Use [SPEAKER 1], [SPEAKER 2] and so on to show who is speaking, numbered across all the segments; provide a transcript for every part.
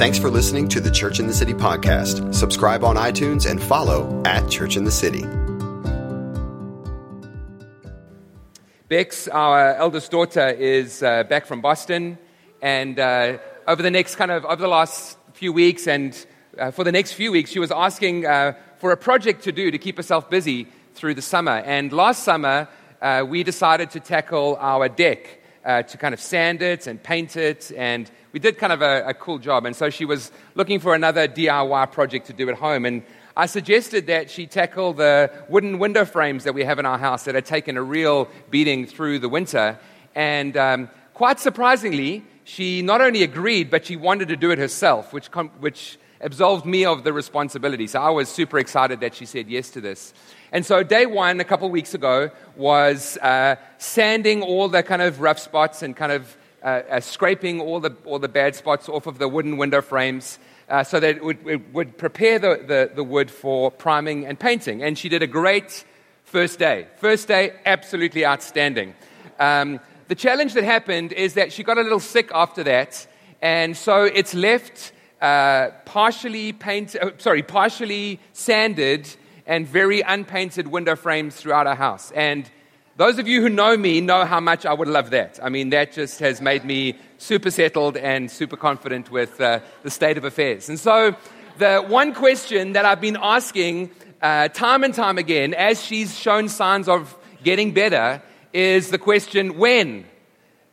[SPEAKER 1] Thanks for listening to the Church in the City podcast. Subscribe on iTunes and follow at Church in the City.
[SPEAKER 2] Bex, our eldest daughter, is uh, back from Boston, and uh, over the next kind of over the last few weeks, and uh, for the next few weeks, she was asking uh, for a project to do to keep herself busy through the summer. And last summer, uh, we decided to tackle our deck uh, to kind of sand it and paint it, and we did kind of a, a cool job. And so she was looking for another DIY project to do at home, and I suggested that she tackle the wooden window frames that we have in our house that had taken a real beating through the winter. And um, quite surprisingly, she not only agreed, but she wanted to do it herself, which, com- which absolved me of the responsibility. So I was super excited that she said yes to this. And so, day one, a couple of weeks ago, was uh, sanding all the kind of rough spots and kind of uh, uh, scraping all the, all the bad spots off of the wooden window frames uh, so that it would, it would prepare the, the, the, wood for priming and painting. And she did a great first day. First day, absolutely outstanding. Um, the challenge that happened is that she got a little sick after that, and so it's left uh, partially painted, uh, sorry, partially sanded and very unpainted window frames throughout our house. And those of you who know me know how much I would love that. I mean, that just has made me super settled and super confident with uh, the state of affairs. And so, the one question that I've been asking uh, time and time again, as she's shown signs of getting better, is the question when?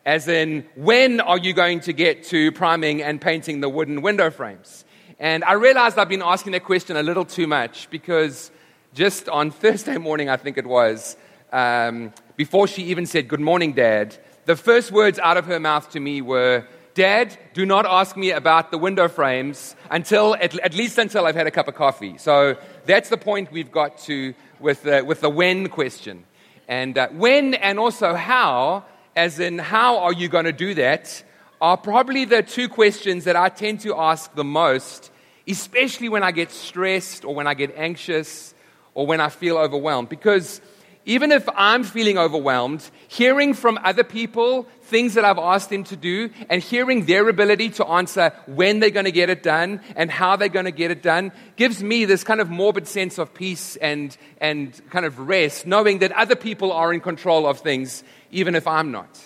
[SPEAKER 2] As in, when are you going to get to priming and painting the wooden window frames? And I realized I've been asking that question a little too much because just on Thursday morning, I think it was, um, before she even said, Good morning, Dad, the first words out of her mouth to me were, Dad, do not ask me about the window frames until, at, at least until I've had a cup of coffee. So that's the point we've got to with the, with the when question. And uh, when and also how, as in how are you going to do that, are probably the two questions that I tend to ask the most, especially when I get stressed or when I get anxious or when I feel overwhelmed. Because even if I'm feeling overwhelmed, hearing from other people things that I've asked them to do and hearing their ability to answer when they're going to get it done and how they're going to get it done gives me this kind of morbid sense of peace and, and kind of rest, knowing that other people are in control of things, even if I'm not.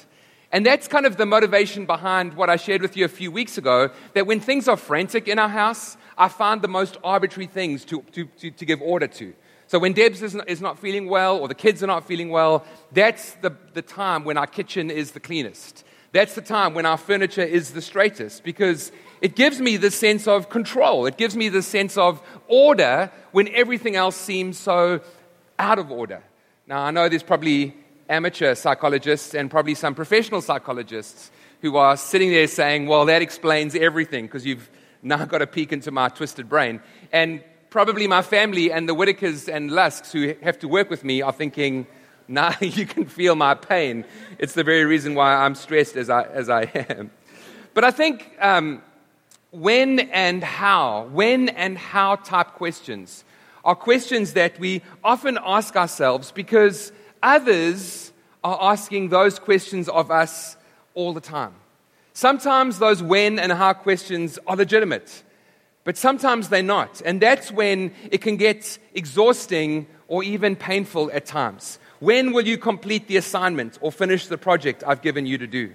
[SPEAKER 2] And that's kind of the motivation behind what I shared with you a few weeks ago that when things are frantic in our house, I find the most arbitrary things to, to, to, to give order to. So when Debs is not, is not feeling well or the kids are not feeling well, that's the, the time when our kitchen is the cleanest. That's the time when our furniture is the straightest because it gives me this sense of control. It gives me this sense of order when everything else seems so out of order. Now, I know there's probably amateur psychologists and probably some professional psychologists who are sitting there saying, well, that explains everything because you've now got a peek into my twisted brain. And probably my family and the Whitakers and Lusks who have to work with me are thinking, nah, you can feel my pain. It's the very reason why I'm stressed as I, as I am. But I think um, when and how, when and how type questions are questions that we often ask ourselves because others are asking those questions of us all the time. Sometimes those when and how questions are legitimate. But sometimes they're not. And that's when it can get exhausting or even painful at times. When will you complete the assignment or finish the project I've given you to do?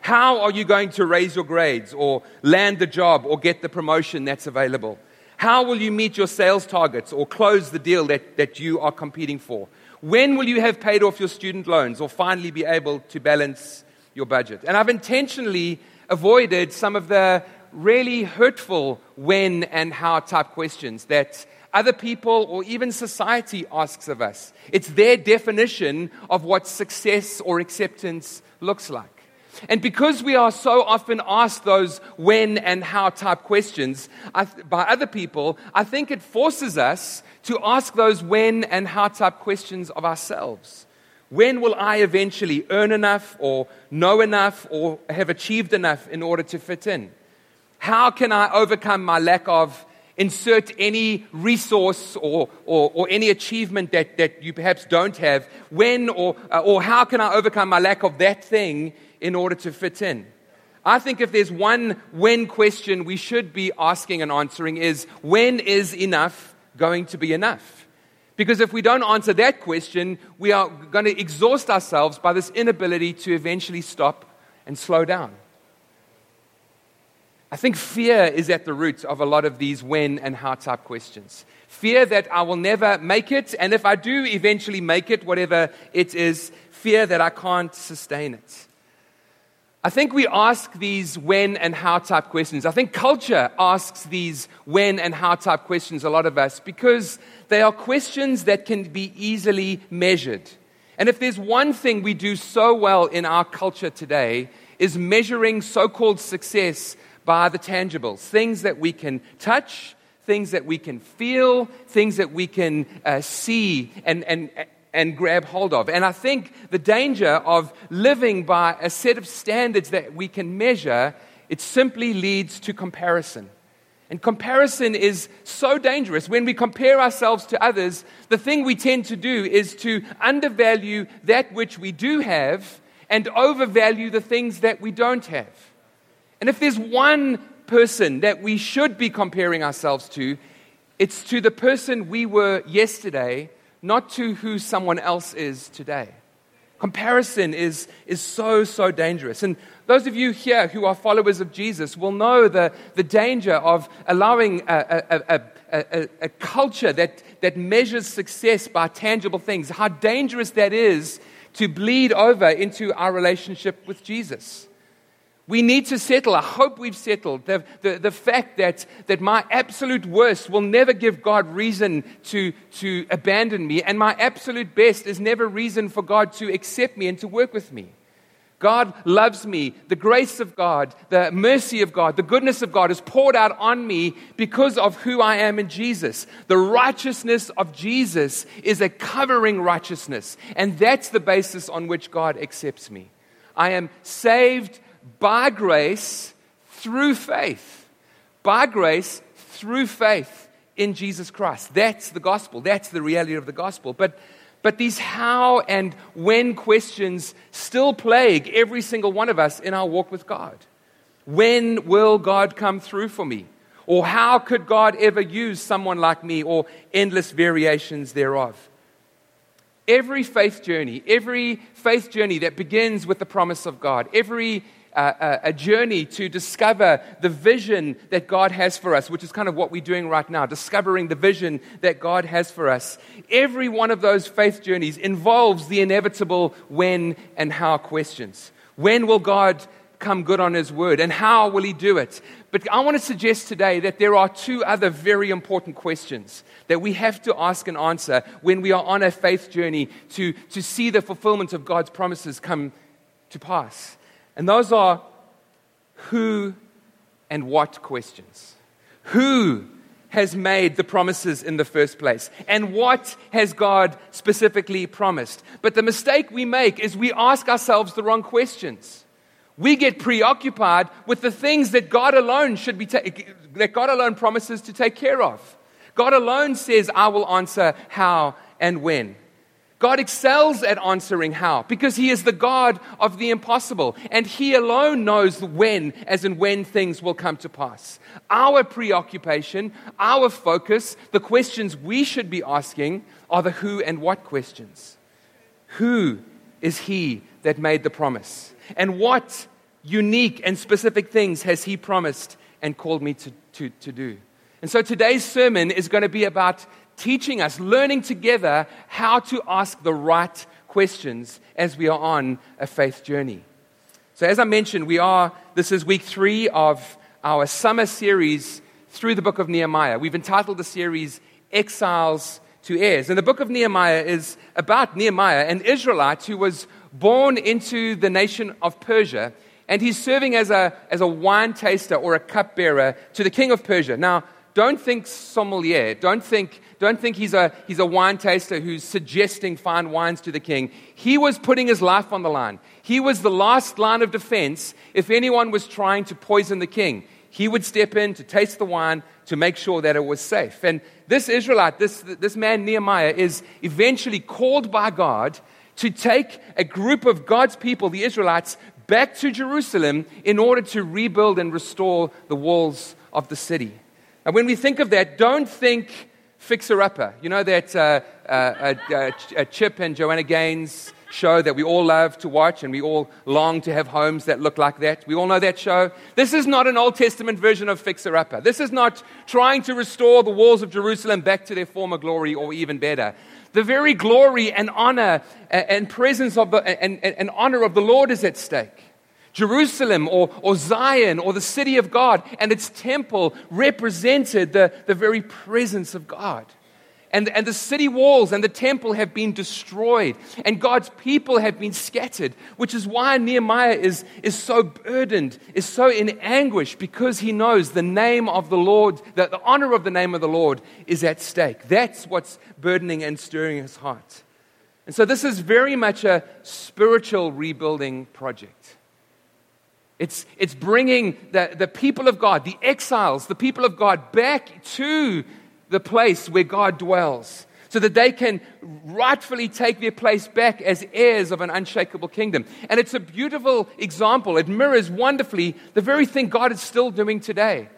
[SPEAKER 2] How are you going to raise your grades or land the job or get the promotion that's available? How will you meet your sales targets or close the deal that, that you are competing for? When will you have paid off your student loans or finally be able to balance your budget? And I've intentionally avoided some of the really hurtful when and how type questions that other people or even society asks of us. It's their definition of what success or acceptance looks like. And because we are so often asked those when and how type questions by other people, I think it forces us to ask those when and how type questions of ourselves. When will I eventually earn enough or know enough or have achieved enough in order to fit in? How can I overcome my lack of insert any resource or, or, or, any achievement that, that you perhaps don't have? When or, uh, or how can I overcome my lack of that thing in order to fit in? I think if there's one when question we should be asking and answering is when is enough going to be enough? Because if we don't answer that question, we are going to exhaust ourselves by this inability to eventually stop and slow down. I think fear is at the root of a lot of these when and how type questions. Fear that I will never make it, and if I do eventually make it, whatever it is, fear that I can't sustain it. I think we ask these when and how type questions. I think culture asks these when and how type questions, a lot of us, because they are questions that can be easily measured. And if there's one thing we do so well in our culture today, is measuring so called success by the tangibles things that we can touch, things that we can feel, things that we can uh, see and, and, and grab hold of. And I think the danger of living by a set of standards that we can measure, it simply leads to comparison. And comparison is so dangerous. When we compare ourselves to others, the thing we tend to do is to undervalue that which we do have and overvalue the things that we don't have. And if there's one person that we should be comparing ourselves to, it's to the person we were yesterday, not to who someone else is today. Comparison is, is so, so dangerous. And those of you here who are followers of Jesus will know the, the danger of allowing a, a, a, a, culture that, that measures success by tangible things, how dangerous that is to bleed over into our relationship with Jesus. We need to settle. I hope we've settled the, the, the, fact that, that my absolute worst will never give God reason to, to abandon me, and my absolute best is never reason for God to accept me and to work with me. God loves me. The grace of God, the mercy of God, the goodness of God is poured out on me because of who I am in Jesus. The righteousness of Jesus is a covering righteousness, and that's the basis on which God accepts me. I am saved by grace through faith. By grace through faith in Jesus Christ. That's the gospel. That's the reality of the gospel. But, but these how and when questions still plague every single one of us in our walk with God. When will God come through for me? Or how could God ever use someone like me? Or endless variations thereof. Every faith journey, every faith journey that begins with the promise of God, every a, a, journey to discover the vision that God has for us, which is kind of what we're doing right now, discovering the vision that God has for us. Every one of those faith journeys involves the inevitable when and how questions. When will God come good on His word, and how will He do it? But I want to suggest today that there are two other very important questions that we have to ask and answer when we are on a faith journey to, to see the fulfillment of God's promises come to pass. And those are who and what questions. Who has made the promises in the first place? And what has God specifically promised? But the mistake we make is we ask ourselves the wrong questions. We get preoccupied with the things that God alone should be ta- that God alone promises to take care of. God alone says, "I will answer how and when." God excels at answering how because He is the God of the impossible and He alone knows when, as in when things will come to pass. Our preoccupation, our focus, the questions we should be asking are the who and what questions. Who is He that made the promise? And what unique and specific things has He promised and called me to, to, to do? And so today's sermon is going to be about teaching us, learning together how to ask the right questions as we are on a faith journey. So, as I mentioned, we are, this is week three of our summer series through the book of Nehemiah. We've entitled the series Exiles to Heirs. And the book of Nehemiah is about Nehemiah, an Israelite who was born into the nation of Persia. And he's serving as a, as a wine taster or a cupbearer to the king of Persia. Now, don't think sommelier. Don't think, don't think he's, a, he's a wine taster who's suggesting fine wines to the king. He was putting his life on the line. He was the last line of defense if anyone was trying to poison the king. He would step in to taste the wine to make sure that it was safe. And this Israelite, this, this man Nehemiah, is eventually called by God to take a group of God's people, the Israelites, back to Jerusalem in order to rebuild and restore the walls of the city. And when we think of that, don't think fixer upper. You know that uh, uh, Chip and Joanna Gaines show that we all love to watch and we all long to have homes that look like that. We all know that show. This is not an Old Testament version of Fixer Upper. This is not trying to restore the walls of Jerusalem back to their former glory or even better. The very glory and honor and presence of the, and, and, and honor of the Lord is at stake. Jerusalem or, or Zion or the city of God and its temple represented the, the very presence of God. And, and the city walls and the temple have been destroyed, and God's people have been scattered, which is why Nehemiah is, is so burdened, is so in anguish, because he knows the name of the Lord, that the honor of the name of the Lord is at stake. That's what's burdening and stirring his heart. And so, this is very much a spiritual rebuilding project. It's, it's bringing the, the people of God, the exiles, the people of God, back to the place where God dwells so that they can rightfully take their place back as heirs of an unshakable kingdom. And it's a beautiful example. It mirrors wonderfully the very thing God is still doing today.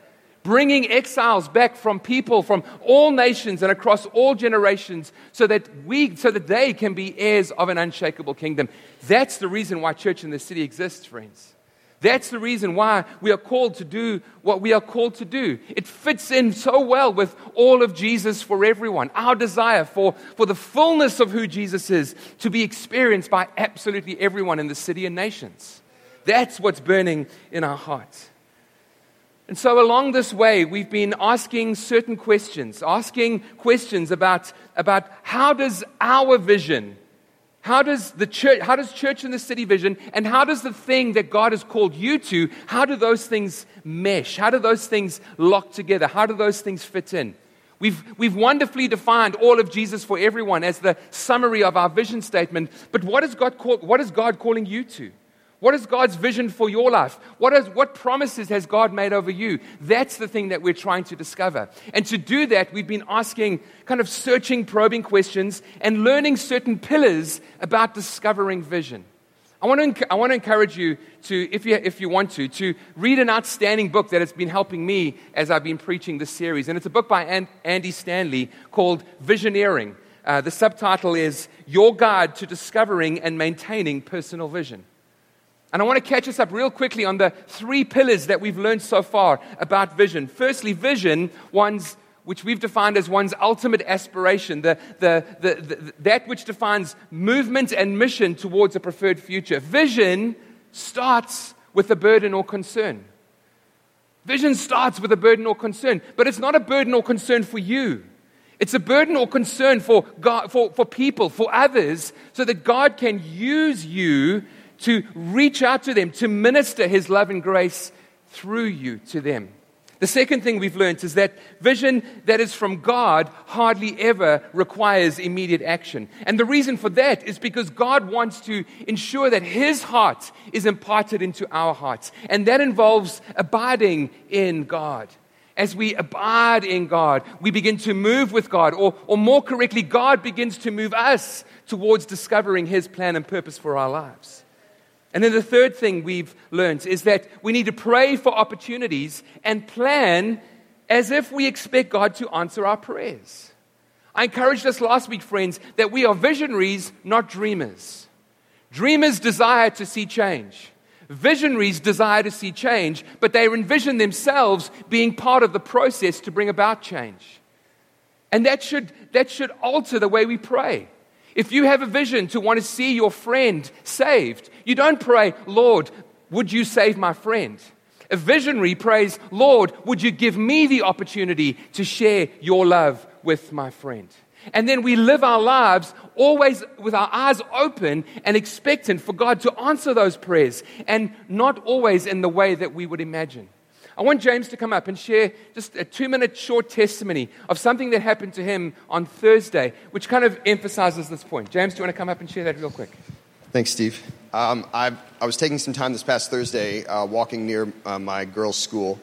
[SPEAKER 2] Bringing exiles back from people from all nations and across all generations so that we so that they can be heirs of an unshakable kingdom. That's the reason why church in the city exists, friends. That's the reason why we are called to do what we are called to do. It fits in so well with all of Jesus for everyone. Our desire for, for the fullness of who Jesus is to be experienced by absolutely everyone in the city and nations. That's what's burning in our hearts. And so, along this way, we've been asking certain questions, asking questions about, about how does our vision how does the church, how does church in the city vision, and how does the thing that God has called you to, how do those things mesh? How do those things lock together? How do those things fit in? We've, we've wonderfully defined all of Jesus for everyone as the summary of our vision statement, but what is God, call, what is God calling you to? What is God's vision for your life? What, is, what promises has God made over you? That's the thing that we're trying to discover. And to do that, we've been asking kind of searching, probing questions and learning certain pillars about discovering vision. I want to, I want to encourage you to, if you, if you want to, to read an outstanding book that has been helping me as I've been preaching this series. And it's a book by Andy Stanley called Visioneering. Uh, the subtitle is Your Guide to Discovering and Maintaining Personal Vision. And I want to catch us up real quickly on the three pillars that we've learned so far about vision. Firstly, vision, one's, which we've defined as one's ultimate aspiration, the, the, the, the, that which defines movement and mission towards a preferred future. Vision starts with a burden or concern. Vision starts with a burden or concern, but it's not a burden or concern for you. It's a burden or concern for, God, for, for people, for others, so that God can use you to reach out to them, to minister His love and grace through you to them. The second thing we've learned is that vision that is from God hardly ever requires immediate action. And the reason for that is because God wants to ensure that His heart is imparted into our hearts. And that involves abiding in God. As we abide in God, we begin to move with God, or, or more correctly, God begins to move us towards discovering His plan and purpose for our lives. And then the third thing we've learned is that we need to pray for opportunities and plan as if we expect God to answer our prayers. I encouraged us last week, friends, that we are visionaries, not dreamers. Dreamers desire to see change. Visionaries desire to see change, but they envision themselves being part of the process to bring about change. And that should, that should alter the way we pray. If you have a vision to want to see your friend saved, you don't pray, Lord, would you save my friend? A visionary prays, Lord, would you give me the opportunity to share your love with my friend? And then we live our lives always with our eyes open and expectant for God to answer those prayers, and not always in the way that we would imagine. I want James to come up and share just a two minute short testimony of something that happened to him on Thursday, which kind of emphasizes this point. James, do you want to come up and share that real quick?
[SPEAKER 1] Thanks, Steve. Um, I, was taking some time this past Thursday uh, walking near uh, my girls' school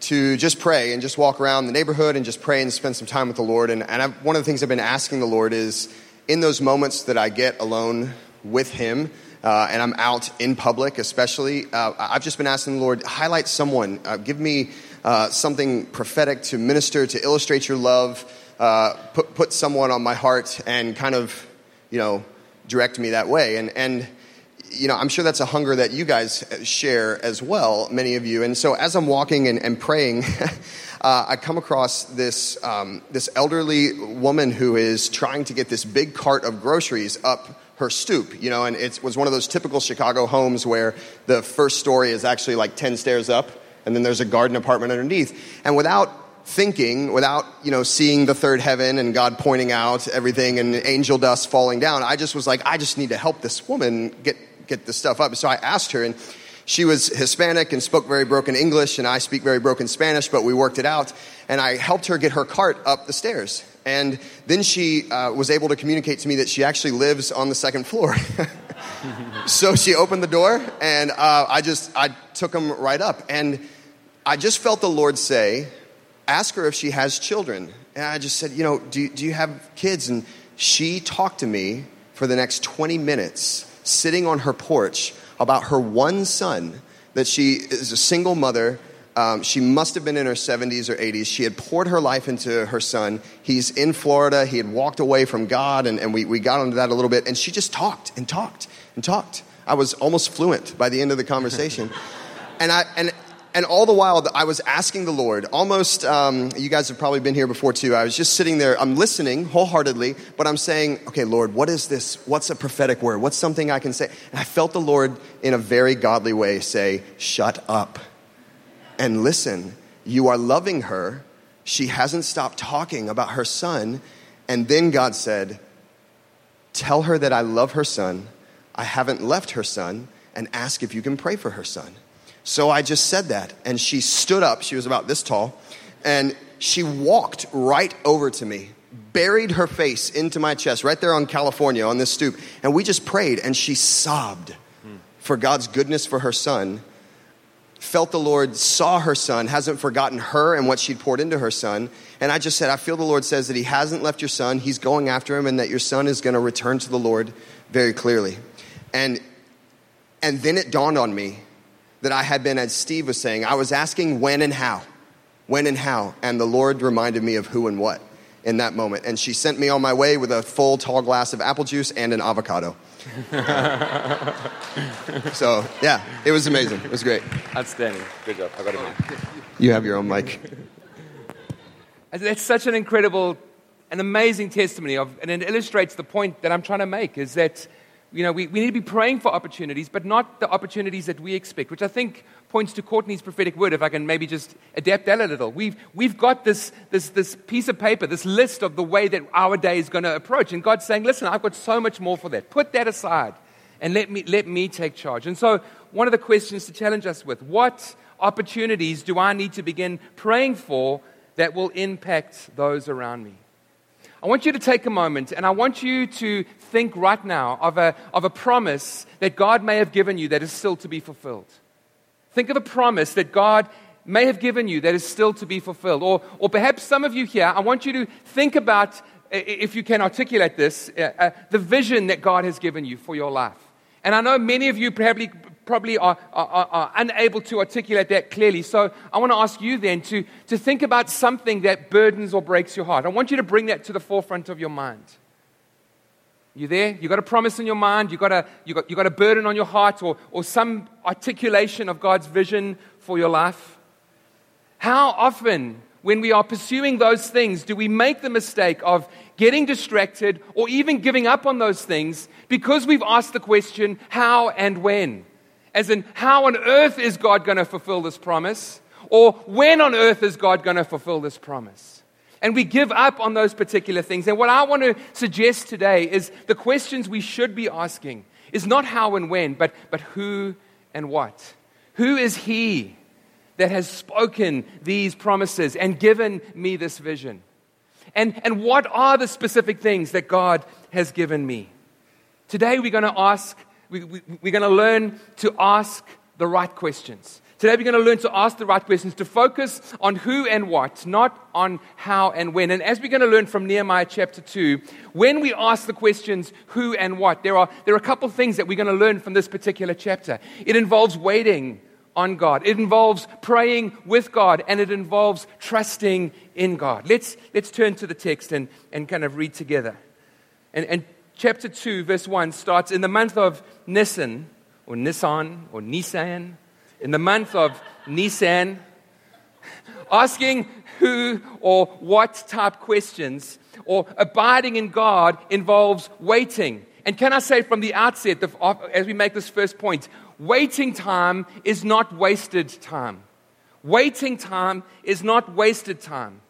[SPEAKER 1] to just pray and just walk around the neighborhood and just pray and spend some time with the Lord. And, and one of the things I've been asking the Lord is in those moments that I get alone with Him, uh, and I'm out in public, especially, uh, I've just been asking the Lord, highlight someone, uh, give me uh, something prophetic to minister, to illustrate your love, uh, put, put someone on my heart, and kind of, you know, direct me that way. And, and you know, I'm sure that's a hunger that you guys share as well, many of you. And so as I'm walking and, and praying, uh, I come across this, um, this elderly woman who is trying to get this big cart of groceries up her stoop, you know, and it was one of those typical Chicago homes where the first story is actually like 10 stairs up, and then there's a garden apartment underneath. And without thinking, without, you know, seeing the third heaven and God pointing out everything and angel dust falling down, I just was like, I just need to help this woman get, get this stuff up. So I asked her, and she was Hispanic and spoke very broken English, and I speak very broken Spanish, but we worked it out. And I helped her get her cart up the stairs. And then she uh, was able to communicate to me that she actually lives on the second floor. so she opened the door, and uh, I just I took them right up, and I just felt the Lord say, "Ask her if she has children." And I just said, "You know, do do you have kids?" And she talked to me for the next 20 minutes, sitting on her porch, about her one son that she is a single mother um, she must have been in her 70s or 80s. She had poured her life into her son. He's in Florida. He had walked away from God, and, and we, we got onto that a little bit. And she just talked and talked and talked. I was almost fluent by the end of the conversation. and, I, and, and all the while, I was asking the Lord, almost, um, you guys have probably been here before too. I was just sitting there, I'm listening wholeheartedly, but I'm saying, okay, Lord, what is this? What's a prophetic word? What's something I can say? And I felt the Lord, in a very godly way, say, shut up and listen. You are loving her. She hasn't stopped talking about her son. And then God said, Tell her that I love her son. I haven't left her son, and ask if you can pray for her son. So I just said that, and she stood up. She was about this tall, and she walked right over to me, buried her face into my chest, right there on California on this stoop, and we just prayed, and she sobbed for God's goodness for her son felt the Lord saw her son, hasn't forgotten her and what she'd poured into her son. And I just said, I feel the Lord says that He hasn't left your son, He's going after him, and that your son is going to return to the Lord very clearly. And, and then it dawned on me that I had been, as Steve was saying, I was asking when and how. When and how. And the Lord reminded me of who and what in that moment. And she sent me on my way with a full tall glass of apple juice and an avocado. so, yeah, it was amazing. It was great.
[SPEAKER 2] Outstanding. Good job. I got it.
[SPEAKER 1] You have your own mic.
[SPEAKER 2] That's such an incredible, an amazing testimony of, and it illustrates the point that I'm trying to make is that you know, we, we need to be praying for opportunities, but not the opportunities that we expect, which I think points to Courtney's prophetic word, if I can maybe just adapt that a little. We've, we've got this, this, this piece of paper, this list of the way that our day is going to approach. And God's saying, listen, I've got so much more for that. Put that aside and let me, let me take charge. And so, one of the questions to challenge us with what opportunities do I need to begin praying for that will impact those around me? I want you to take a moment and I want you to think right now of a, of a promise that God may have given you that is still to be fulfilled. Think of a promise that God may have given you that is still to be fulfilled. Or, or perhaps some of you here, I want you to think about, if you can articulate this, uh, uh, the vision that God has given you for your life. And I know many of you probably, probably are, are, are, unable to articulate that clearly. So I want to ask you then to, to think about something that burdens or breaks your heart. I want you to bring that to the forefront of your mind. You there? You got a promise in your mind, you got a, you got, you got a burden on your heart, or, or some articulation of God's vision for your life. How often, when we are pursuing those things, do we make the mistake of getting distracted or even giving up on those things because we've asked the question, how and when? As in, how on earth is God going to fulfill this promise? Or when on earth is God going to fulfill this promise? And we give up on those particular things. And what I want to suggest today is the questions we should be asking is not how and when, but, but who and what. Who is He that has spoken these promises and given me this vision? And, and what are the specific things that God has given me? Today we're going to ask we, we, we're going to learn to ask the right questions, Today, we're going to learn to ask the right questions, to focus on who and what, not on how and when. And as we're going to learn from Nehemiah chapter 2, when we ask the questions who and what, there are, there are a couple things that we're going to learn from this particular chapter. It involves waiting on God, it involves praying with God, and it involves trusting in God. Let's, let's turn to the text and, and kind of read together. And, and chapter 2, verse 1 starts in the month of Nisan, or Nisan, or Nisan in the month of Nisan, asking who or what type questions or abiding in God involves waiting. And can I say from the outset, as we make this first point, waiting time is not wasted time. Waiting time is not wasted time.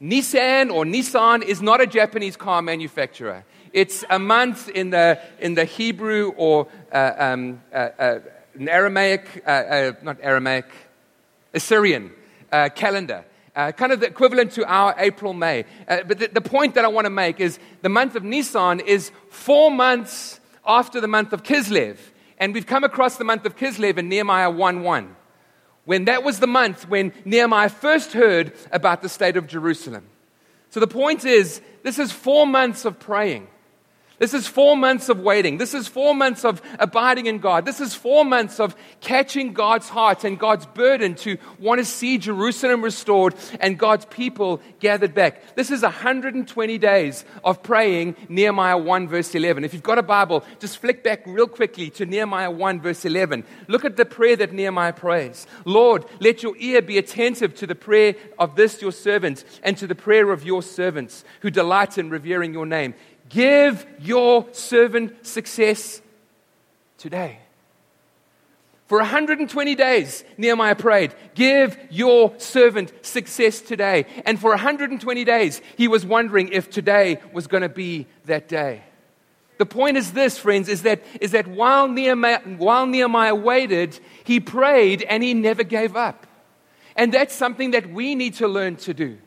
[SPEAKER 2] Nissan or Nissan is not a Japanese car manufacturer. It's a month in the, in the Hebrew or uh, um, uh, uh, an Aramaic, uh, uh, not Aramaic, Assyrian uh, calendar. Kind of the equivalent to our April, May. But the, the, point that I want to make is the month of Nisan is four months after the month of Kislev. And we've come across the month of Kislev in Nehemiah 1 1, when that was the month when Nehemiah first heard about the state of Jerusalem. So the point is, this is four months of praying. This is four months of waiting. This is four months of abiding in God. This is four months of catching God's heart and God's burden to want to see Jerusalem restored and God's people gathered back. This is 120 days of praying Nehemiah 1, verse 11. If you've got a Bible, just flick back real quickly to Nehemiah 1, verse 11. Look at the prayer that Nehemiah prays Lord, let your ear be attentive to the prayer of this your servant and to the prayer of your servants who delight in revering your name. Give your servant success today. For 120 days, Nehemiah prayed, Give your servant success today. And for 120 days, he was wondering if today was going to be that day. The point is this, friends, is that, is that while, Nehemiah, while Nehemiah waited, he prayed and he never gave up. And that's something that we need to learn to do.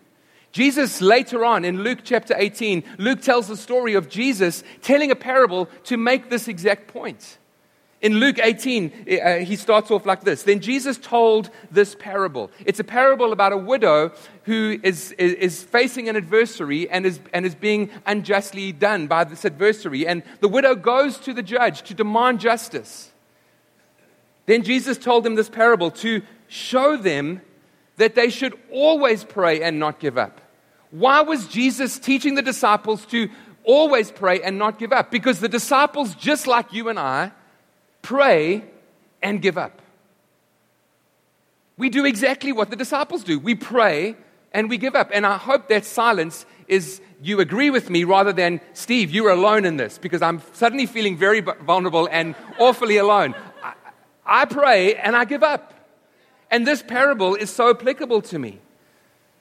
[SPEAKER 2] Jesus, later on in Luke chapter 18, Luke tells the story of Jesus telling a parable to make this exact point. In Luke 18, uh, he starts off like this. Then Jesus told this parable. It's a parable about a widow who is, is, is, facing an adversary and is, and is being unjustly done by this adversary. And the widow goes to the judge to demand justice. Then Jesus told them this parable to show them that they should always pray and not give up. Why was Jesus teaching the disciples to always pray and not give up? Because the disciples, just like you and I, pray and give up. We do exactly what the disciples do we pray and we give up. And I hope that silence is you agree with me rather than, Steve, you're alone in this, because I'm suddenly feeling very vulnerable and awfully alone. I, I pray and I give up. And this parable is so applicable to me.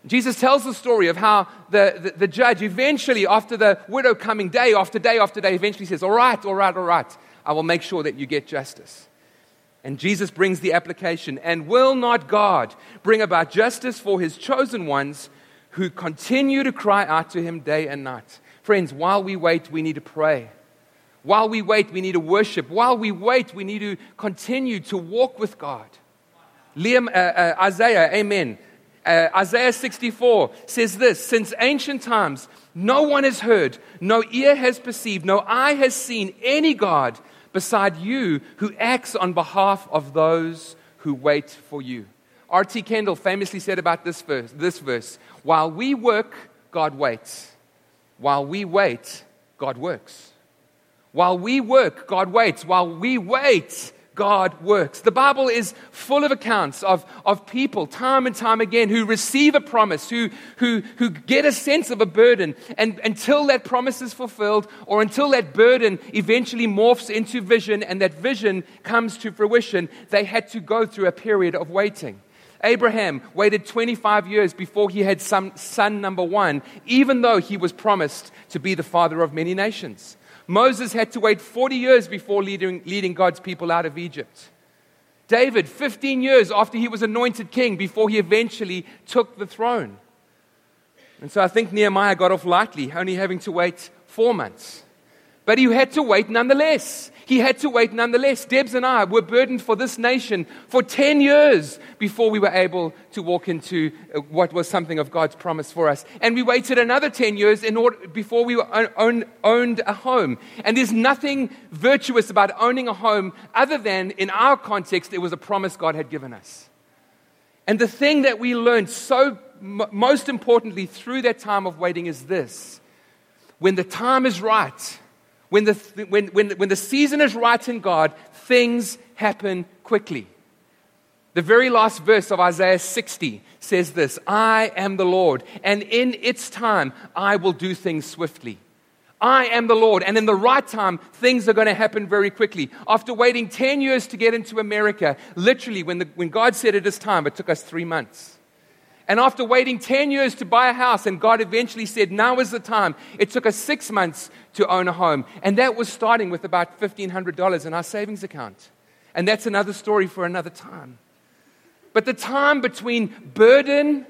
[SPEAKER 2] Jesus tells the story of how the, the, the, judge eventually, after the widow coming day after day after day, eventually says, All right, all right, all right, I will make sure that you get justice. And Jesus brings the application And will not God bring about justice for his chosen ones who continue to cry out to him day and night? Friends, while we wait, we need to pray. While we wait, we need to worship. While we wait, we need to continue to walk with God. Liam, uh, uh, Isaiah, amen uh, Isaiah 64 says this Since ancient times, no one has heard, no ear has perceived, no eye has seen any God beside you who acts on behalf of those who wait for you. R.T. Kendall famously said about this verse, this verse While we work, God waits. While we wait, God works. While we work, God waits. While we wait, God works. The Bible is full of accounts of, of people, time and time again, who receive a promise, who, who, who get a sense of a burden, and until that promise is fulfilled, or until that burden eventually morphs into vision and that vision comes to fruition, they had to go through a period of waiting. Abraham waited 25 years before he had some, son number one, even though he was promised to be the father of many nations. Moses had to wait 40 years before leading, leading God's people out of Egypt. David, 15 years after he was anointed king before he eventually took the throne. And so I think Nehemiah got off lightly, only having to wait four months. But he had to wait nonetheless. He had to wait nonetheless. Debs and I were burdened for this nation for 10 years before we were able to walk into uh, what was something of God's promise for us. And we waited another 10 years in order, before we own, owned a home. And there's nothing virtuous about owning a home other than, in our context, it was a promise God had given us. And the thing that we learned so most importantly through that time of waiting is this when the time is right, when the, when, when, when the season is right in God, things happen quickly. The very last verse of Isaiah 60 says this I am the Lord, and in its time I will do things swiftly. I am the Lord, and in the right time, things are going to happen very quickly. After waiting 10 years to get into America, literally, when, the, when God said it is time, it took us three months. And after waiting 10 years to buy a house, and God eventually said, Now is the time, it took us six months to own a home. And that was starting with about $1,500 in our savings account. And that's another story for another time. But the time between burden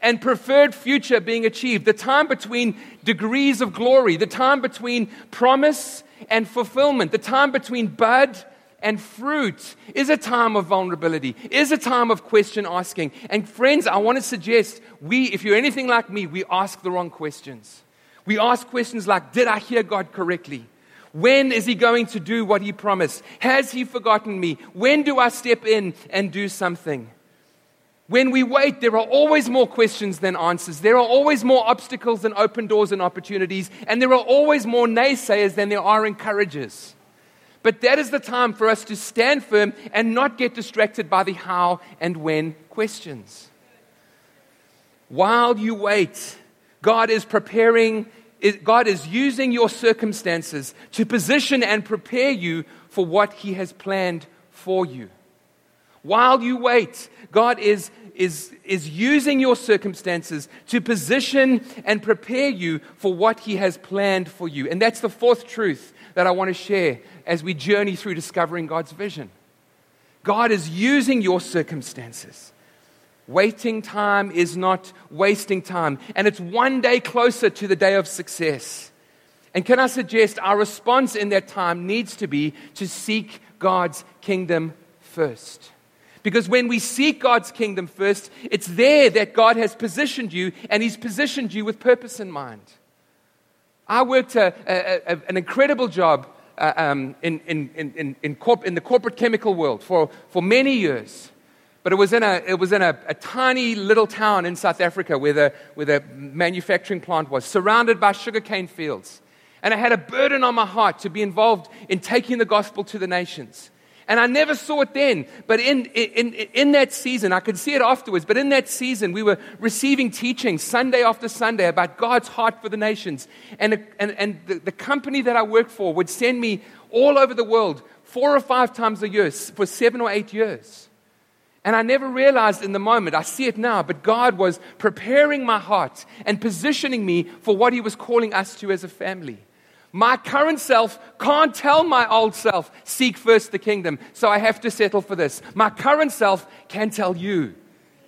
[SPEAKER 2] and preferred future being achieved, the time between degrees of glory, the time between promise and fulfillment, the time between bud and fruit is a time of vulnerability, is a time of question asking. And friends, I want to suggest we, if you're anything like me, we ask the wrong questions. We ask questions like Did I hear God correctly? When is He going to do what He promised? Has He forgotten me? When do I step in and do something? When we wait, there are always more questions than answers. There are always more obstacles than open doors and opportunities. And there are always more naysayers than there are encouragers. But that is the time for us to stand firm and not get distracted by the how and when questions. While you wait, God is preparing, God is using your circumstances to position and prepare you for what He has planned for you. While you wait, God is is, is using your circumstances to position and prepare you for what He has planned for you. And that's the fourth truth that I want to share as we journey through discovering God's vision. God is using your circumstances. Waiting time is not wasting time, and it's one day closer to the day of success. And can I suggest our response in that time needs to be to seek God's kingdom first? Because when we seek God's kingdom first, it's there that God has positioned you, and He's positioned you with purpose in mind. I worked a, a, a, an incredible job uh, um, in, in, in, in, corp, in, the corporate chemical world for, for many years. But it was in, a, it was in a, a, tiny little town in South Africa where the, where the manufacturing plant was, surrounded by sugarcane fields. And I had a burden on my heart to be involved in taking the gospel to the nations. And I never saw it then. But in, in, in that season, I could see it afterwards, but in that season, we were receiving teaching Sunday after Sunday about God's heart for the nations. And, and, and the, the company that I worked for would send me all over the world four or five times a year for seven or eight years. And I never realized in the moment, I see it now, but God was preparing my heart and positioning me for what He was calling us to as a family. My current self can't tell my old self, seek first the kingdom, so I have to settle for this. My current self can tell you,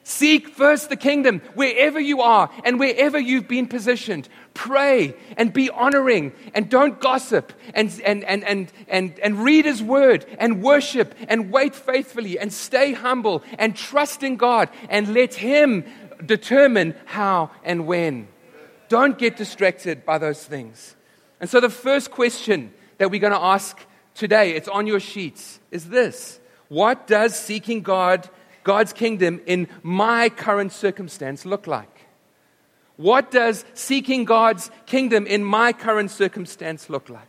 [SPEAKER 2] seek first the kingdom wherever you are and wherever you've been positioned. Pray and be honoring and don't gossip and, and, and, and, and, and read his word and worship and wait faithfully and stay humble and trust in God and let him determine how and when. Don't get distracted by those things. And so the first question that we're going to ask today, it's on your sheets, is this What does seeking God, God's kingdom in my current circumstance look like? What does seeking God's kingdom in my current circumstance look like?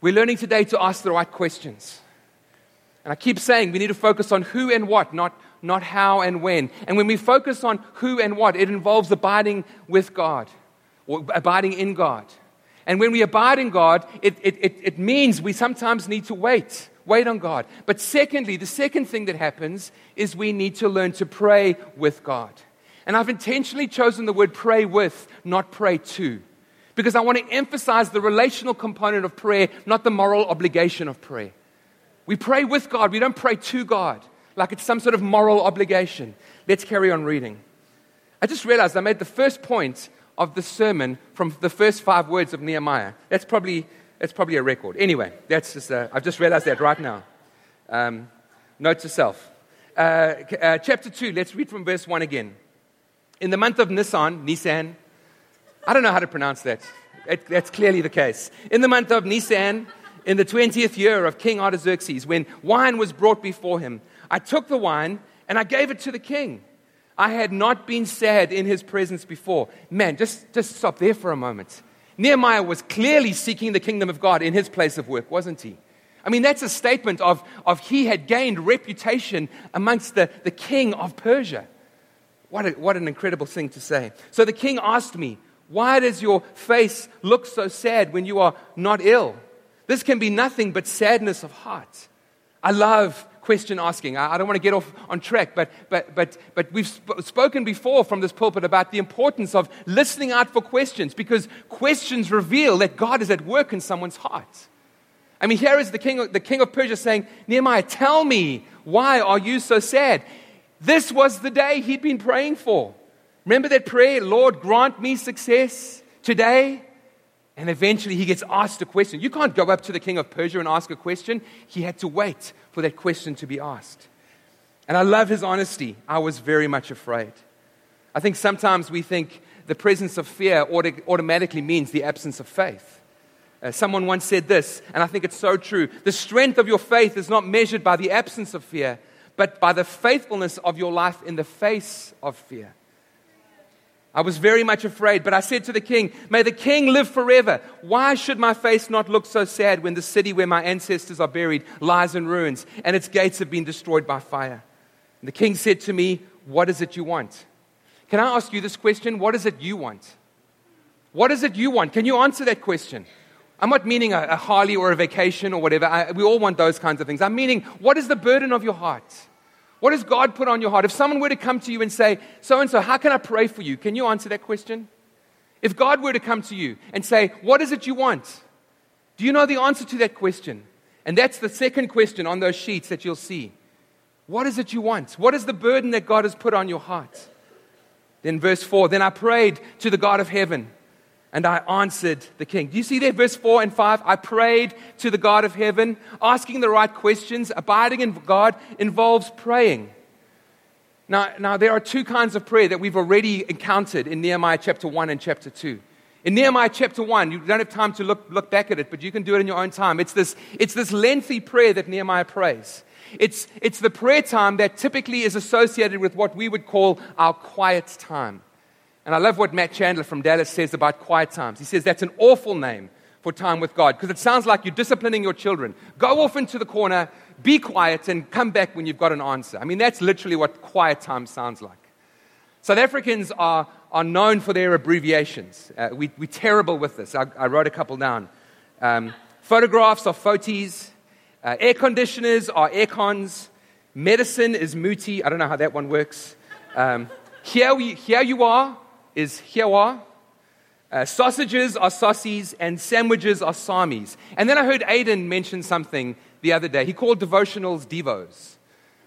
[SPEAKER 2] We're learning today to ask the right questions. And I keep saying we need to focus on who and what, not, not how and when. And when we focus on who and what, it involves abiding with God or abiding in God. And when we abide in God, it, it, it, it means we sometimes need to wait, wait on God. But secondly, the second thing that happens is we need to learn to pray with God. And I've intentionally chosen the word pray with, not pray to. Because I want to emphasize the relational component of prayer, not the moral obligation of prayer. We pray with God, we don't pray to God like it's some sort of moral obligation. Let's carry on reading. I just realized I made the first point of the sermon from the first five words of Nehemiah. That's probably It's probably a record. Anyway, that's just, uh, I've just realized that right now. Um, note to self. Uh, uh, chapter 2, let's read from verse 1 again. In the month of Nisan, Nisan, I don't know how to pronounce that. It, that's clearly the case. In the month of Nisan, in the 20th year of King Artaxerxes, when wine was brought before him, I took the wine and I gave it to the king. I had not been sad in his presence before. Man, just, just stop there for a moment. Nehemiah was clearly seeking the kingdom of God in his place of work, wasn't he? I mean, that's a statement of, of he had gained reputation amongst the, the king of Persia. What, a, what an incredible thing to say. So the king asked me, Why does your face look so sad when you are not ill? This can be nothing but sadness of heart. I love question asking. I, don't want to get off on track, but, but, but, but we've sp- spoken before from this pulpit about the importance of listening out for questions because questions reveal that God is at work in someone's heart. I mean, here is the king, the king of Persia saying, Nehemiah, tell me, why are you so sad? This was the day he'd been praying for. Remember that prayer, Lord, grant me success today? And eventually he gets asked a question. You can't go up to the king of Persia and ask a question. He had to wait for that question to be asked. And I love his honesty. I was very much afraid. I think sometimes we think the presence of fear auto- automatically means the absence of faith. Uh, someone once said this, and I think it's so true. The strength of your faith is not measured by the absence of fear, but by the faithfulness of your life in the face of fear. I was very much afraid, but I said to the king, May the king live forever. Why should my face not look so sad when the city where my ancestors are buried lies in ruins and its gates have been destroyed by fire? And the king said to me, What is it you want? Can I ask you this question? What is it you want? What is it you want? Can you answer that question? I'm not meaning a, a Harley or a vacation or whatever. I, we all want those kinds of things. I'm meaning, what is the burden of your heart? What has God put on your heart? If someone were to come to you and say, So and so, how can I pray for you? Can you answer that question? If God were to come to you and say, What is it you want? Do you know the answer to that question? And that's the second question on those sheets that you'll see. What is it you want? What is the burden that God has put on your heart? Then, verse 4 Then I prayed to the God of heaven and I answered the king. Do you see there, verse 4 and 5? I prayed to the God of heaven. Asking the right questions, abiding in God involves praying. Now, now, there are two kinds of prayer that we've already encountered in Nehemiah chapter 1 and chapter 2. In Nehemiah chapter 1, you don't have time to look, look back at it, but you can do it in your own time. It's this, it's this lengthy prayer that Nehemiah prays. It's, it's the prayer time that typically is associated with what we would call our quiet time. And I love what Matt Chandler from Dallas says about quiet times. He says that's an awful name for time with God because it sounds like you're disciplining your children. Go off into the corner, be quiet, and come back when you've got an answer. I mean, that's literally what quiet time sounds like. South Africans are, are known for their abbreviations. Uh, we, we're terrible with this. I, I wrote a couple down. Um, photographs are photies. Uh, air conditioners are aircons. Medicine is muti. I don't know how that one works. Um, here, we, here you are is hiawa. Uh, sausages are saucies and sandwiches are samis. And then I heard Aiden mention something the other day. He called devotionals devos.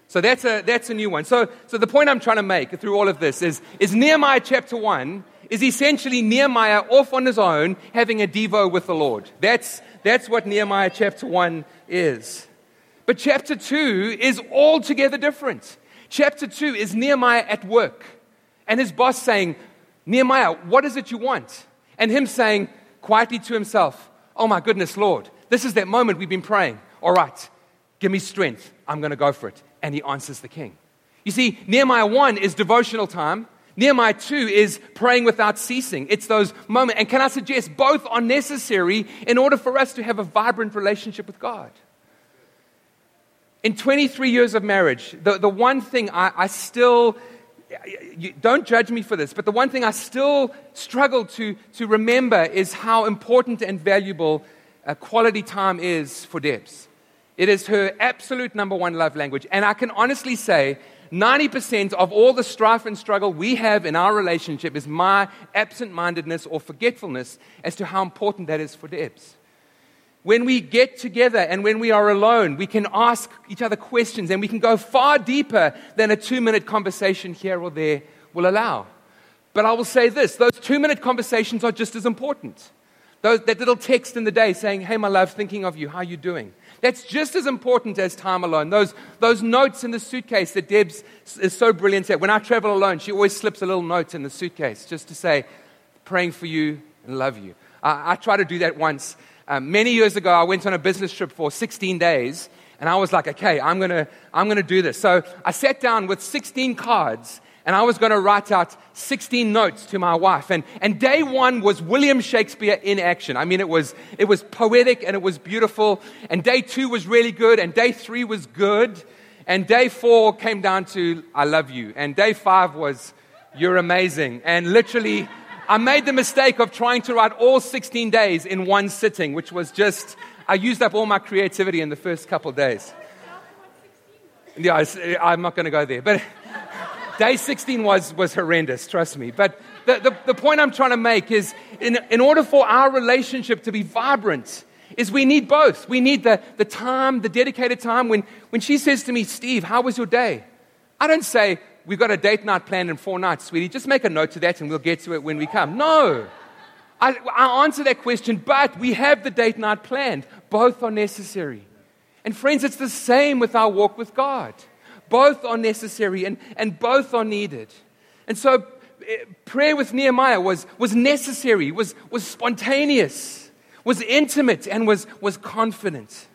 [SPEAKER 2] So that's a, that's a new one. So, so the point I'm trying to make through all of this is, is Nehemiah chapter 1 is essentially Nehemiah off on his own having a devo with the Lord. That's, that's what Nehemiah chapter 1 is. But chapter 2 is altogether different. Chapter 2 is Nehemiah at work and his boss saying, Nehemiah, what is it you want? And him saying quietly to himself, Oh my goodness, Lord, this is that moment we've been praying. All right, give me strength. I'm going to go for it. And he answers the king. You see, Nehemiah 1 is devotional time. Nehemiah 2 is praying without ceasing. It's those moments. And can I suggest both are necessary in order for us to have a vibrant relationship with God? In 23 years of marriage, the, the one thing I, I still you, don't judge me for this, but the one thing I still struggle to, to remember is how important and valuable uh, quality time is for Debs. It is her absolute number one love language. And I can honestly say 90% of all the strife and struggle we have in our relationship is my absent mindedness or forgetfulness as to how important that is for Debs. When we get together and when we are alone, we can ask each other questions and we can go far deeper than a two minute conversation here or there will allow. But I will say this those two minute conversations are just as important. Those, that little text in the day saying, Hey, my love, thinking of you, how are you doing? That's just as important as time alone. Those, those notes in the suitcase that Debs is so brilliant at. When I travel alone, she always slips a little note in the suitcase just to say, praying for you and love you. I, I tried to do that once. Um, many years ago, I went on a business trip for 16 days, and I was like, okay, I'm to I'm to do this. So I sat down with 16 cards and I was to write out 16 notes to my wife. And, and day one was William Shakespeare in action. I mean, it was, it was poetic and it was beautiful. And day two was really good. And day three was good. And day four came down to, I love you. And day five was, you're amazing. And literally, I made the mistake of trying to write all 16 days in one sitting, which was just, I used up all my creativity in the first couple days. Yeah, I'm not going to go there. But Day 16 was, was horrendous, trust me. But the, the, the point I'm trying to make is in, in order for our relationship to be vibrant, is we need both. We need the, the time, the dedicated time. When, when she says to me, Steve, how was your day? I don't say, we've got a date night planned in four nights, sweetie. Just make a note to that and we'll get to it when we come. No. I, I answer that question, but we have the date night planned. Both are necessary. And friends, it's the same with our walk with God. Both are necessary and, and both are needed. And so eh, prayer with Nehemiah was, was necessary, was, was spontaneous, was intimate, and was, was confident.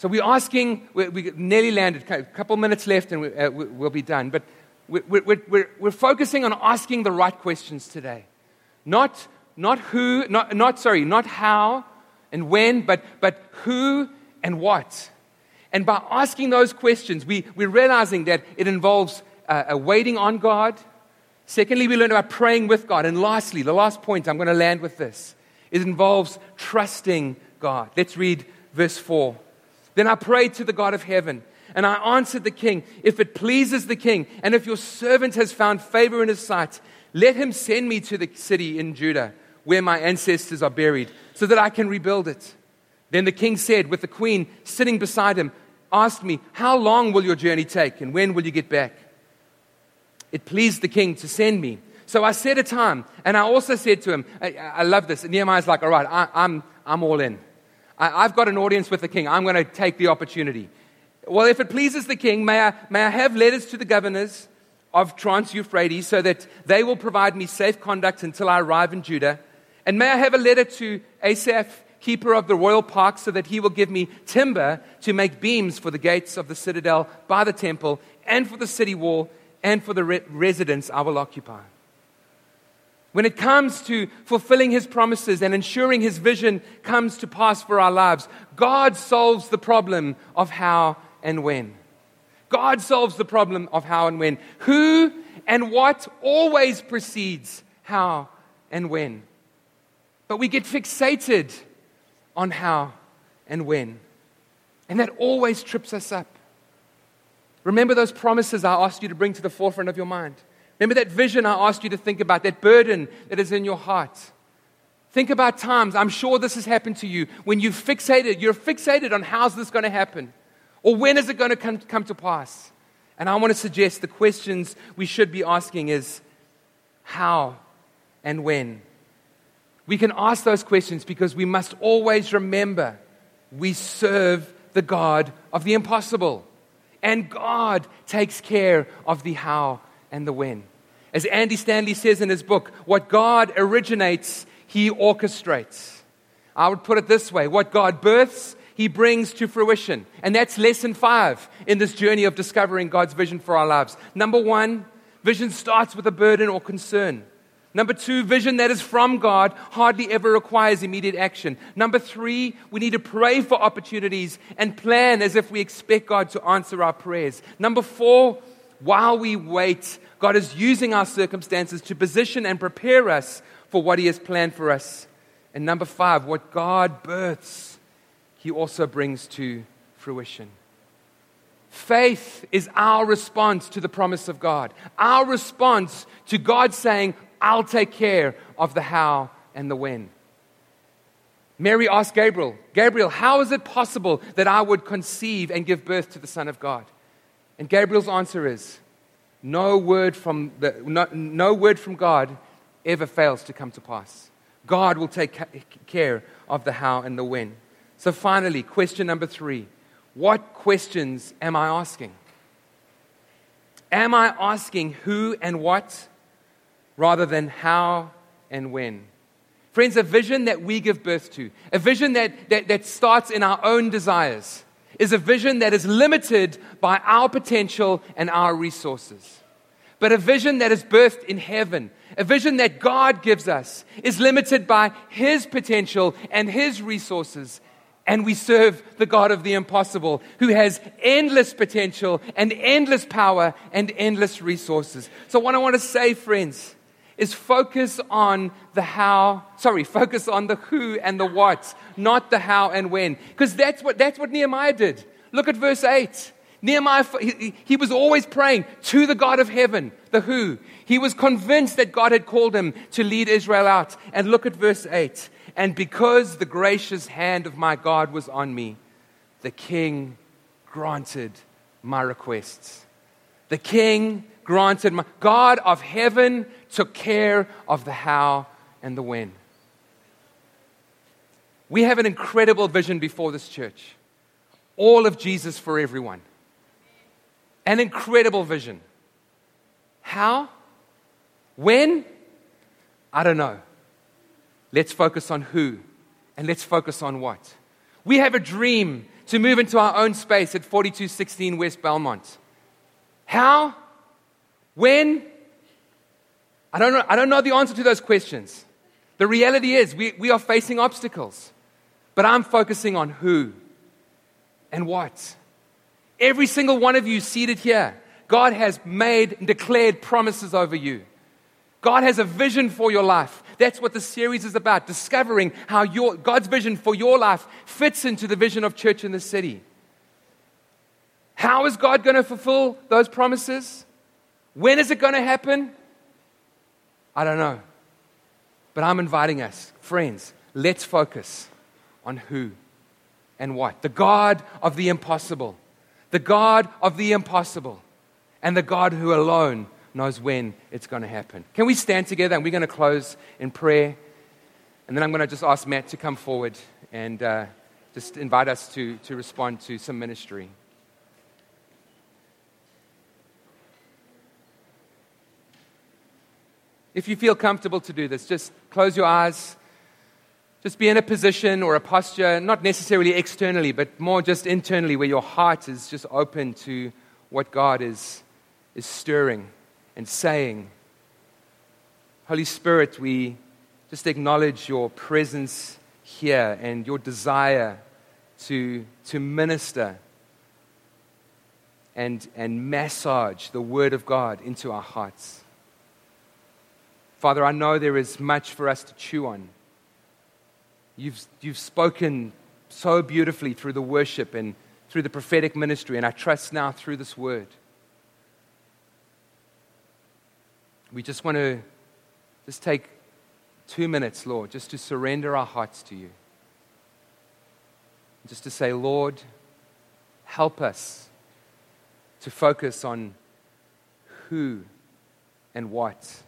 [SPEAKER 2] So we're asking, we, we nearly landed, a couple minutes left and we, uh, we'll be done. But we're, we're, we're, we're focusing on asking the right questions today. Not, not who, not, not, sorry, not how and when, but, but who and what. And by asking those questions, we, we're realizing that it involves uh, waiting on God. Secondly, we learn about praying with God. And lastly, the last point, I'm going to land with this. It involves trusting God. Let's read verse 4. Then I prayed to the God of heaven, and I answered the king, If it pleases the king, and if your servant has found favor in his sight, let him send me to the city in Judah where my ancestors are buried, so that I can rebuild it. Then the king said, with the queen sitting beside him, asked me, How long will your journey take and when will you get back? It pleased the king to send me. So I set a time, and I also said to him, I, I love this. Nehemiah's like, All right, I, I'm, I'm all in. I, I've got an audience with the king. I'm going to take the opportunity. Well, if it pleases the king, may I, may I have letters to the governors of Trans Euphrates so that they will provide me safe conduct until I arrive in Judah? And may I have a letter to Asaph? keeper of the royal park, so that he will give me timber to make beams for the gates of the citadel by the temple, and for the city wall, and for the re- residence I will occupy. When it comes to fulfilling his promises and ensuring his vision comes to pass for our lives, God solves the problem of how and when. God solves the problem of how and when. Who and what always precedes how and when. But we get fixated on how and when. And that always trips us up. Remember those promises I asked you to bring to the forefront of your mind. Remember that vision I asked you to think about, that burden that is in your heart. Think about times, I'm sure this has happened to you, when you fixated, you're fixated on how's this going to happen? Or when is it going to come, come to pass? And I want to suggest the questions we should be asking is how and when. We can ask those questions because we must always remember we serve the God of the impossible. And God takes care of the how and the when. As Andy Stanley says in his book, what God originates, he orchestrates. I would put it this way what God births, he brings to fruition. And that's lesson five in this journey of discovering God's vision for our lives. Number one, vision starts with a burden or concern. Number two, vision that is from God hardly ever requires immediate action. Number three, we need to pray for opportunities and plan as if we expect God to answer our prayers. Number four, while we wait, God is using our circumstances to position and prepare us for what He has planned for us. And number five, what God births, He also brings to fruition. Faith is our response to the promise of God, our response to God saying, I'll take care of the how and the when. Mary asked Gabriel, Gabriel, how is it possible that I would conceive and give birth to the Son of God? And Gabriel's answer is, no word from, the, no, no word from God ever fails to come to pass. God will take care of the how and the when. So, finally, question number three What questions am I asking? Am I asking who and what rather than how and when? Friends, a vision that we give birth to, a vision that, that, that starts in our own desires, is a vision that is limited by our potential and our resources. But a vision that is birthed in heaven, a vision that God gives us, is limited by His potential and His resources. And we serve the God of the impossible, who has endless potential and endless power and endless resources. So, what I want to say, friends, is focus on the how, sorry, focus on the who and the what, not the how and when. Because that's what, that's what Nehemiah did. Look at verse 8. Nehemiah, he, he, was always praying to the God of heaven, the who. He was convinced that God had called him to lead Israel out. And look at verse 8. And because the gracious hand of my God was on me, the king granted my requests. The king granted my God of heaven took care of the how and the when. We have an incredible vision before this church. All of Jesus for everyone. An incredible vision. How? When? I don't know. Let's focus on who and let's focus on what. We have a dream to move into our own space at 4216 West Belmont. How? When? I don't know, I don't know the answer to those questions. The reality is, we, we are facing obstacles, but I'm focusing on who and what. Every single one of you seated here, God has made and declared promises over you. God has a vision for your life. That's what the series is about discovering how your, God's vision for your life fits into the vision of church in the city. How is God going to fulfill those promises? When is it going to happen? I don't know. But I'm inviting us, friends, let's focus on who and what. The God of the impossible. The God of the impossible. And the God who alone knows when it's going to happen. Can we stand together and we're going to close in prayer? And then I'm going to just ask Matt to come forward and uh, just invite us to, to respond to some ministry. If you feel comfortable to do this, just close your eyes. Just be in a position or a posture, not necessarily externally, but more just internally, where your heart is just open to what God is, is stirring and saying. Holy Spirit, we just acknowledge your presence here and your desire to, to minister and, and massage the Word of God into our hearts. Father, I know there is much for us to chew on. You've, you've spoken so beautifully through the worship and through the prophetic ministry, and I trust now through this word. We just want to just take two minutes, Lord, just to surrender our hearts to you. Just to say, Lord, help us to focus on who and what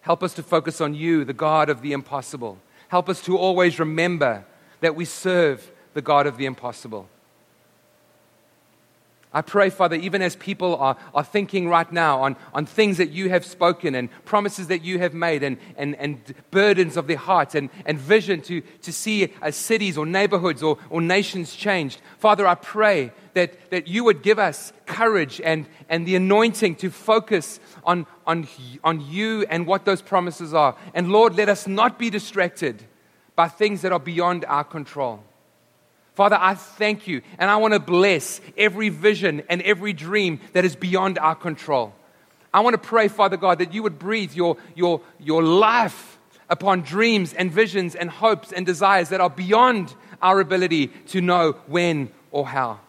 [SPEAKER 2] Help us to focus on you, the God of the impossible. Help us to always remember that we serve the God of the impossible. I pray, Father, even as people are, are thinking right now on, on things that you have spoken and promises that you have made and, and, and burdens of their hearts and, and vision to, to see uh, cities or neighborhoods or, or nations changed. Father, I pray that, that you would give us courage and, and the anointing to focus on, on, on you and what those promises are. And Lord, let us not be distracted by things that are beyond our control. Father, I thank you and I want to bless every vision and every dream that is beyond our control. I want to pray, Father God, that you would breathe your, your, your life upon dreams and visions and hopes and desires that are beyond our ability to know when or how.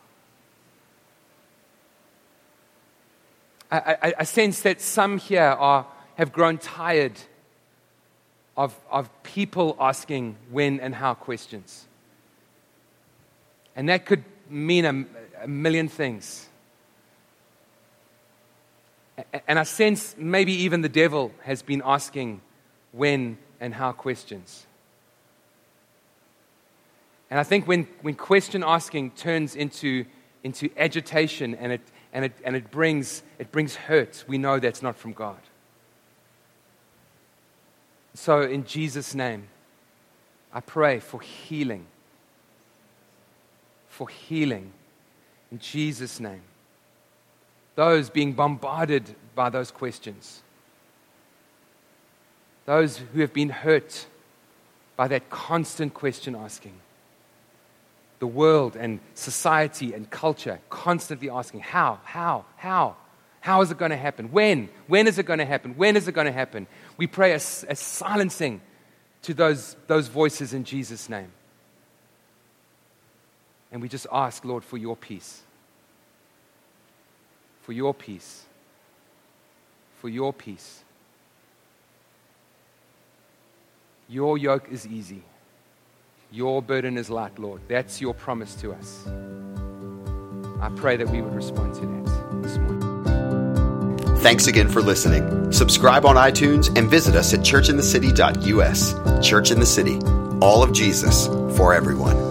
[SPEAKER 2] I, I, I sense that some here are, have grown tired of, of people asking when and how questions. And that could mean a, a million things. And I sense maybe even the devil has been asking when and how questions. And I think when, when question asking turns into, into agitation and it, and, it, and it, brings, it brings hurt, we know that's not from God. So, in Jesus' name, I pray for healing. For healing. In Jesus' name. Those being bombarded by those questions. Those who have been hurt by that constant question asking. The world and society and culture constantly asking, How? How? How? How is it going to happen? When? When is it going to happen? When is it going to happen? We pray a, a silencing to those, those voices in Jesus' name. And we just ask, Lord, for your peace. For your peace. For your peace. Your yoke is easy. Your burden is light, Lord. That's your promise to us. I pray that we would respond to that this morning.
[SPEAKER 1] Thanks again for listening. Subscribe on iTunes and visit us at churchinthecity.us. Church in the City, all of Jesus for everyone.